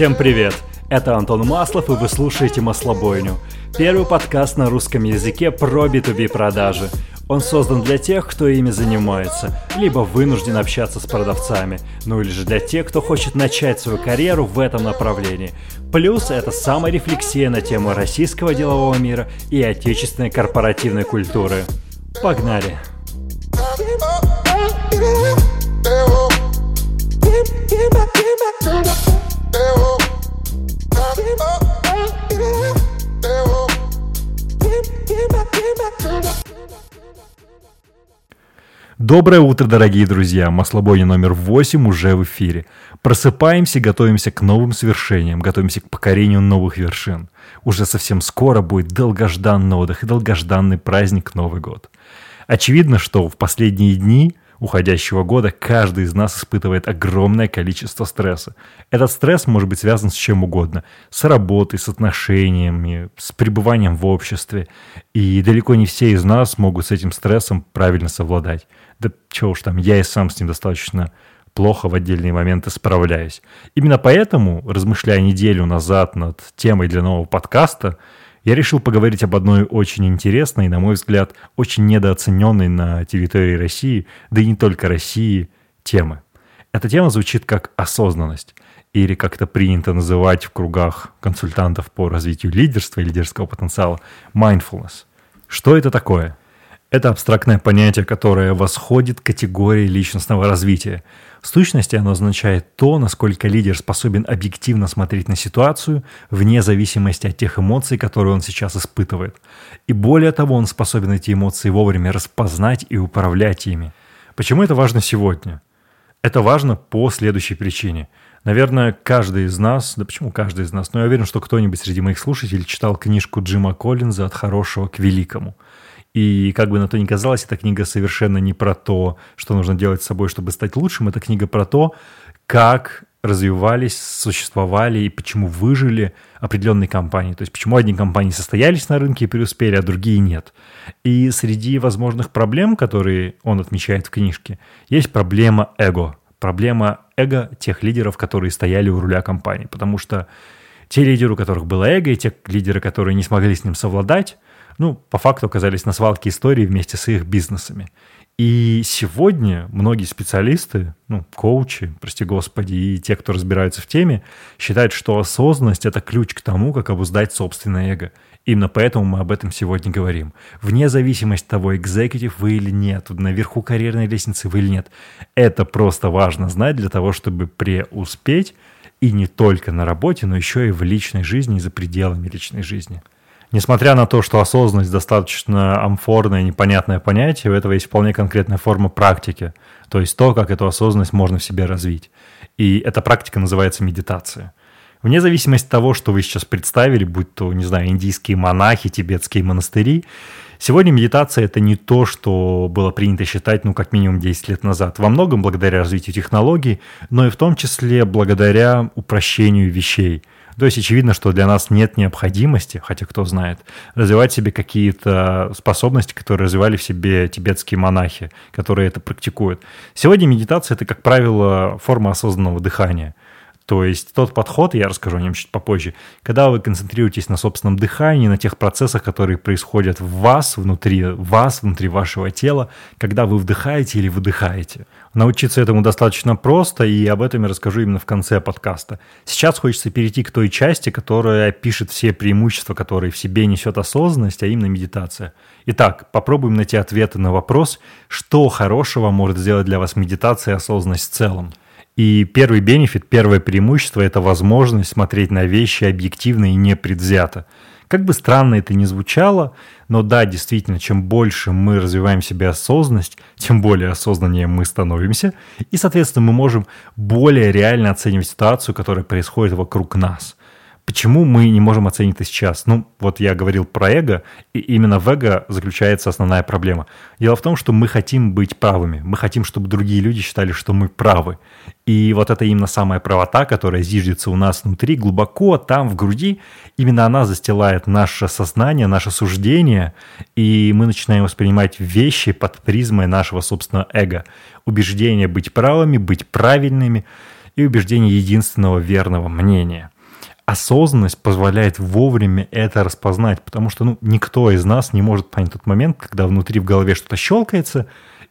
Всем привет! Это Антон Маслов, и вы слушаете «Маслобойню» – первый подкаст на русском языке про B2B продажи. Он создан для тех, кто ими занимается, либо вынужден общаться с продавцами, ну или же для тех, кто хочет начать свою карьеру в этом направлении. Плюс это саморефлексия на тему российского делового мира и отечественной корпоративной культуры. Погнали! Доброе утро, дорогие друзья! Маслобойня номер 8 уже в эфире. Просыпаемся, готовимся к новым свершениям, готовимся к покорению новых вершин. Уже совсем скоро будет долгожданный отдых и долгожданный праздник Новый год. Очевидно, что в последние дни уходящего года каждый из нас испытывает огромное количество стресса. Этот стресс может быть связан с чем угодно. С работой, с отношениями, с пребыванием в обществе. И далеко не все из нас могут с этим стрессом правильно совладать. Да чего уж там, я и сам с ним достаточно плохо в отдельные моменты справляюсь. Именно поэтому, размышляя неделю назад над темой для нового подкаста, я решил поговорить об одной очень интересной, на мой взгляд, очень недооцененной на территории России, да и не только России, темы. Эта тема звучит как осознанность, или как это принято называть в кругах консультантов по развитию лидерства и лидерского потенциала, mindfulness. Что это такое? Это абстрактное понятие, которое восходит к категории личностного развития. В сущности, оно означает то, насколько лидер способен объективно смотреть на ситуацию, вне зависимости от тех эмоций, которые он сейчас испытывает. И более того, он способен эти эмоции вовремя распознать и управлять ими. Почему это важно сегодня? Это важно по следующей причине. Наверное, каждый из нас, да почему каждый из нас, но я уверен, что кто-нибудь среди моих слушателей читал книжку Джима Коллинза «От хорошего к великому». И как бы на то ни казалось, эта книга совершенно не про то, что нужно делать с собой, чтобы стать лучшим. Это книга про то, как развивались, существовали и почему выжили определенные компании. То есть почему одни компании состоялись на рынке и преуспели, а другие нет. И среди возможных проблем, которые он отмечает в книжке, есть проблема эго. Проблема эго тех лидеров, которые стояли у руля компании. Потому что те лидеры, у которых было эго, и те лидеры, которые не смогли с ним совладать, ну, по факту оказались на свалке истории вместе с их бизнесами. И сегодня многие специалисты, ну, коучи, прости господи, и те, кто разбираются в теме, считают, что осознанность – это ключ к тому, как обуздать собственное эго. Именно поэтому мы об этом сегодня говорим. Вне зависимости от того, экзекутив вы или нет, наверху карьерной лестницы вы или нет, это просто важно знать для того, чтобы преуспеть и не только на работе, но еще и в личной жизни и за пределами личной жизни. Несмотря на то, что осознанность достаточно амфорное, непонятное понятие, у этого есть вполне конкретная форма практики, то есть то, как эту осознанность можно в себе развить. И эта практика называется медитация. Вне зависимости от того, что вы сейчас представили, будь то, не знаю, индийские монахи, тибетские монастыри, сегодня медитация – это не то, что было принято считать, ну, как минимум 10 лет назад. Во многом благодаря развитию технологий, но и в том числе благодаря упрощению вещей – то есть очевидно, что для нас нет необходимости, хотя кто знает, развивать себе какие-то способности, которые развивали в себе тибетские монахи, которые это практикуют. Сегодня медитация – это, как правило, форма осознанного дыхания – то есть тот подход, я расскажу о нем чуть попозже, когда вы концентрируетесь на собственном дыхании, на тех процессах, которые происходят в вас, внутри вас, внутри вашего тела, когда вы вдыхаете или выдыхаете. Научиться этому достаточно просто, и об этом я расскажу именно в конце подкаста. Сейчас хочется перейти к той части, которая пишет все преимущества, которые в себе несет осознанность, а именно медитация. Итак, попробуем найти ответы на вопрос, что хорошего может сделать для вас медитация и осознанность в целом. И первый бенефит, первое преимущество – это возможность смотреть на вещи объективно и непредвзято. Как бы странно это ни звучало, но да, действительно, чем больше мы развиваем в себе осознанность, тем более осознаннее мы становимся, и, соответственно, мы можем более реально оценивать ситуацию, которая происходит вокруг нас. Почему мы не можем оценить это сейчас? Ну, вот я говорил про эго, и именно в эго заключается основная проблема. Дело в том, что мы хотим быть правыми. Мы хотим, чтобы другие люди считали, что мы правы. И вот это именно самая правота, которая зиждется у нас внутри, глубоко там, в груди, именно она застилает наше сознание, наше суждение, и мы начинаем воспринимать вещи под призмой нашего собственного эго. Убеждение быть правыми, быть правильными и убеждение единственного верного мнения – осознанность позволяет вовремя это распознать, потому что ну, никто из нас не может понять тот момент, когда внутри в голове что-то щелкается,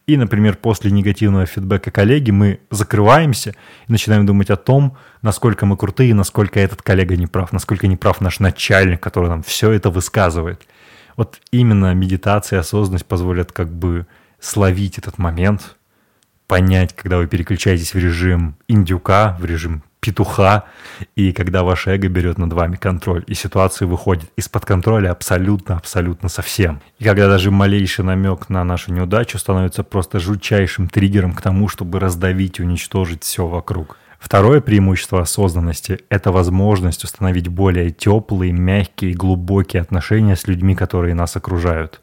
и, например, после негативного фидбэка коллеги мы закрываемся и начинаем думать о том, насколько мы крутые, насколько этот коллега не прав, насколько не прав наш начальник, который нам все это высказывает. Вот именно медитация и осознанность позволят как бы словить этот момент, понять, когда вы переключаетесь в режим индюка, в режим петуха, и когда ваше эго берет над вами контроль, и ситуация выходит из-под контроля абсолютно-абсолютно совсем. И когда даже малейший намек на нашу неудачу становится просто жутчайшим триггером к тому, чтобы раздавить и уничтожить все вокруг. Второе преимущество осознанности – это возможность установить более теплые, мягкие, глубокие отношения с людьми, которые нас окружают.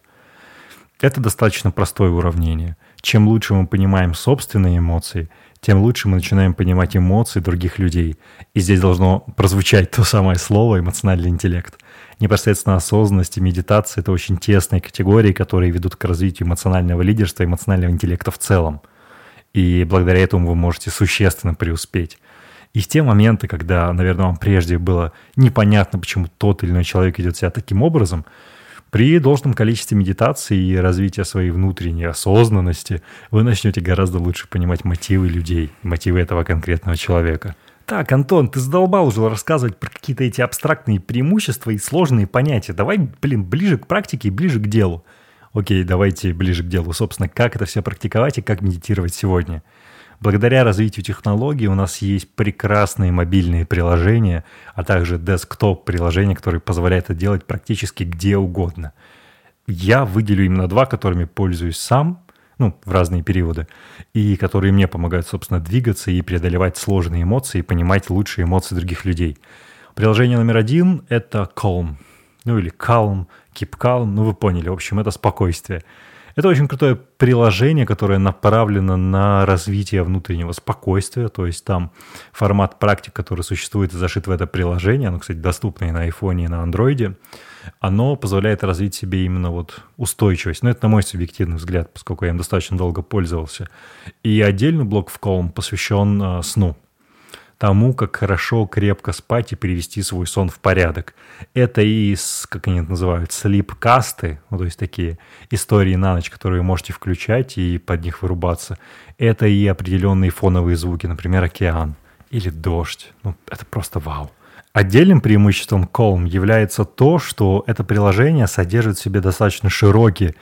Это достаточно простое уравнение. Чем лучше мы понимаем собственные эмоции – тем лучше мы начинаем понимать эмоции других людей. И здесь должно прозвучать то самое слово «эмоциональный интеллект». Непосредственно осознанность и медитация – это очень тесные категории, которые ведут к развитию эмоционального лидерства, эмоционального интеллекта в целом. И благодаря этому вы можете существенно преуспеть. И в те моменты, когда, наверное, вам прежде было непонятно, почему тот или иной человек ведет себя таким образом – при должном количестве медитации и развития своей внутренней осознанности вы начнете гораздо лучше понимать мотивы людей, мотивы этого конкретного человека. Так, Антон, ты задолбал уже рассказывать про какие-то эти абстрактные преимущества и сложные понятия. Давай, блин, ближе к практике и ближе к делу. Окей, давайте ближе к делу. Собственно, как это все практиковать и как медитировать сегодня – Благодаря развитию технологий у нас есть прекрасные мобильные приложения, а также десктоп-приложения, которые позволяют это делать практически где угодно. Я выделю именно два, которыми пользуюсь сам, ну, в разные периоды, и которые мне помогают, собственно, двигаться и преодолевать сложные эмоции и понимать лучшие эмоции других людей. Приложение номер один — это Calm, ну или Calm, Keep Calm, ну вы поняли, в общем, это спокойствие — это очень крутое приложение, которое направлено на развитие внутреннего спокойствия, то есть там формат практик, который существует и зашит в это приложение, оно, кстати, доступно и на айфоне, и на андроиде, оно позволяет развить себе именно вот устойчивость. Но это на мой субъективный взгляд, поскольку я им достаточно долго пользовался. И отдельный блок в Calm посвящен э, сну тому, как хорошо, крепко спать и привести свой сон в порядок. Это и, как они это называют, слип-касты, ну, то есть такие истории на ночь, которые можете включать и под них вырубаться. Это и определенные фоновые звуки, например, океан или дождь. Ну, это просто вау. Отдельным преимуществом Calm является то, что это приложение содержит в себе достаточно широкий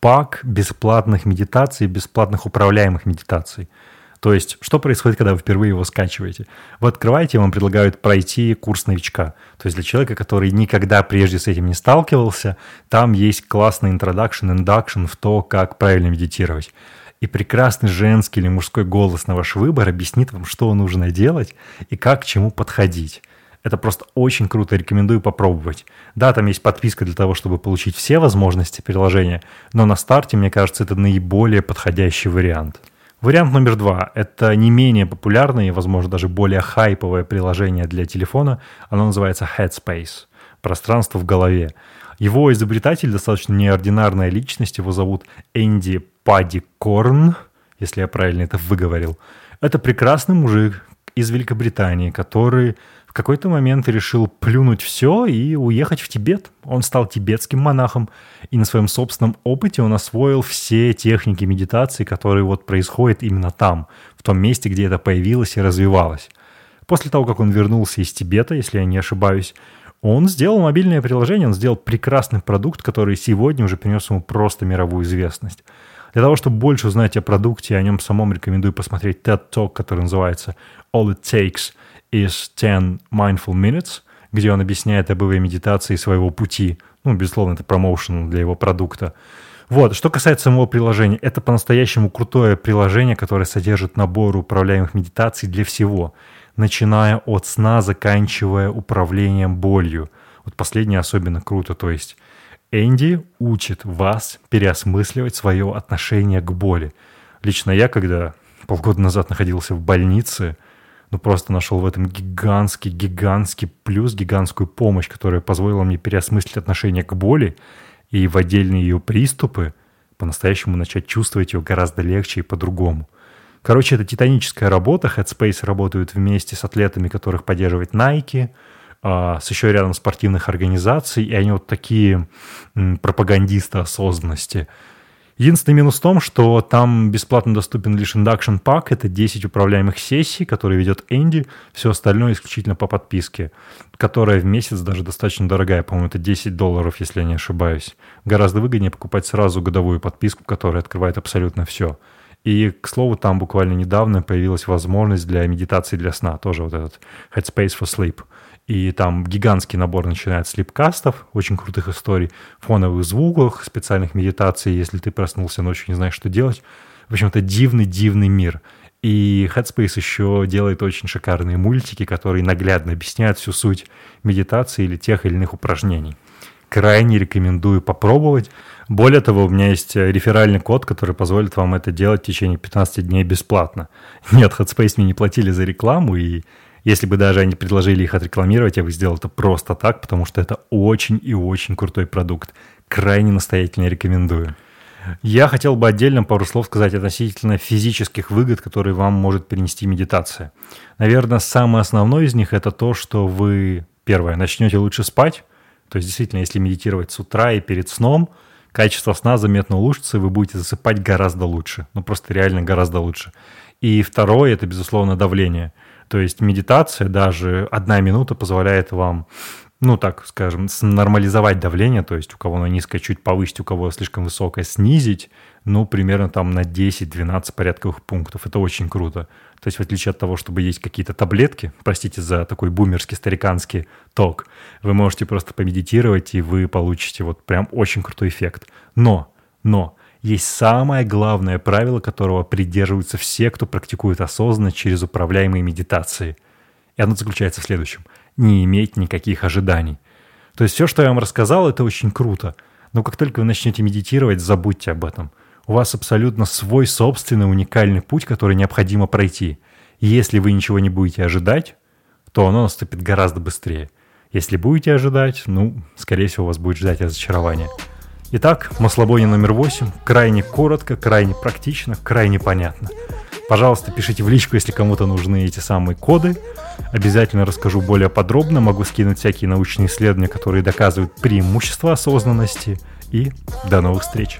пак бесплатных медитаций, бесплатных управляемых медитаций – то есть, что происходит, когда вы впервые его скачиваете? Вы открываете, вам предлагают пройти курс новичка. То есть для человека, который никогда прежде с этим не сталкивался, там есть классный introduction, induction в то, как правильно медитировать. И прекрасный женский или мужской голос на ваш выбор объяснит вам, что нужно делать и как к чему подходить. Это просто очень круто, рекомендую попробовать. Да, там есть подписка для того, чтобы получить все возможности приложения, но на старте, мне кажется, это наиболее подходящий вариант. Вариант номер два – это не менее популярное и, возможно, даже более хайповое приложение для телефона. Оно называется Headspace – пространство в голове. Его изобретатель достаточно неординарная личность, его зовут Энди Падикорн, если я правильно это выговорил. Это прекрасный мужик из Великобритании, который в какой-то момент решил плюнуть все и уехать в Тибет. Он стал тибетским монахом, и на своем собственном опыте он освоил все техники медитации, которые вот происходят именно там, в том месте, где это появилось и развивалось. После того, как он вернулся из Тибета, если я не ошибаюсь, он сделал мобильное приложение, он сделал прекрасный продукт, который сегодня уже принес ему просто мировую известность. Для того, чтобы больше узнать о продукте, о нем самом рекомендую посмотреть TED Talk, который называется All It Takes – из 10 Mindful Minutes, где он объясняет об его медитации своего пути. Ну, безусловно, это промоушен для его продукта. Вот, что касается самого приложения, это по-настоящему крутое приложение, которое содержит набор управляемых медитаций для всего. начиная от сна, заканчивая управлением болью. Вот последнее особенно круто, то есть Энди учит вас переосмысливать свое отношение к боли. Лично я, когда полгода назад находился в больнице, ну просто нашел в этом гигантский, гигантский плюс, гигантскую помощь, которая позволила мне переосмыслить отношение к боли и в отдельные ее приступы по-настоящему начать чувствовать ее гораздо легче и по-другому. Короче, это титаническая работа. Headspace работают вместе с атлетами, которых поддерживает Nike, а, с еще рядом спортивных организаций, и они вот такие пропагандисты осознанности – Единственный минус в том, что там бесплатно доступен лишь Induction Pack, это 10 управляемых сессий, которые ведет Энди, все остальное исключительно по подписке, которая в месяц даже достаточно дорогая, по-моему, это 10 долларов, если я не ошибаюсь. Гораздо выгоднее покупать сразу годовую подписку, которая открывает абсолютно все. И, к слову, там буквально недавно появилась возможность для медитации для сна, тоже вот этот Headspace for Sleep – и там гигантский набор начинает с липкастов, очень крутых историй, фоновых звуков, специальных медитаций, если ты проснулся ночью, не знаешь, что делать. В общем, это дивный-дивный мир. И Headspace еще делает очень шикарные мультики, которые наглядно объясняют всю суть медитации или тех или иных упражнений. Крайне рекомендую попробовать. Более того, у меня есть реферальный код, который позволит вам это делать в течение 15 дней бесплатно. Нет, Headspace мне не платили за рекламу, и если бы даже они предложили их отрекламировать, я бы сделал это просто так, потому что это очень и очень крутой продукт. Крайне настоятельно рекомендую. Я хотел бы отдельно пару слов сказать относительно физических выгод, которые вам может принести медитация. Наверное, самое основное из них это то, что вы, первое, начнете лучше спать. То есть, действительно, если медитировать с утра и перед сном, качество сна заметно улучшится, и вы будете засыпать гораздо лучше. Ну, просто реально гораздо лучше. И второе, это, безусловно, давление. То есть медитация, даже одна минута позволяет вам, ну так скажем, нормализовать давление, то есть у кого оно низкое чуть повысить, у кого слишком высокое снизить, ну примерно там на 10-12 порядковых пунктов. Это очень круто. То есть в отличие от того, чтобы есть какие-то таблетки, простите за такой бумерский, стариканский ток, вы можете просто помедитировать, и вы получите вот прям очень крутой эффект. Но, но, есть самое главное правило, которого придерживаются все, кто практикует осознанность через управляемые медитации. И оно заключается в следующем. Не иметь никаких ожиданий. То есть все, что я вам рассказал, это очень круто. Но как только вы начнете медитировать, забудьте об этом. У вас абсолютно свой собственный уникальный путь, который необходимо пройти. И если вы ничего не будете ожидать, то оно наступит гораздо быстрее. Если будете ожидать, ну, скорее всего, вас будет ждать разочарование. Итак, маслобойня номер 8. Крайне коротко, крайне практично, крайне понятно. Пожалуйста, пишите в личку, если кому-то нужны эти самые коды. Обязательно расскажу более подробно. Могу скинуть всякие научные исследования, которые доказывают преимущество осознанности. И до новых встреч!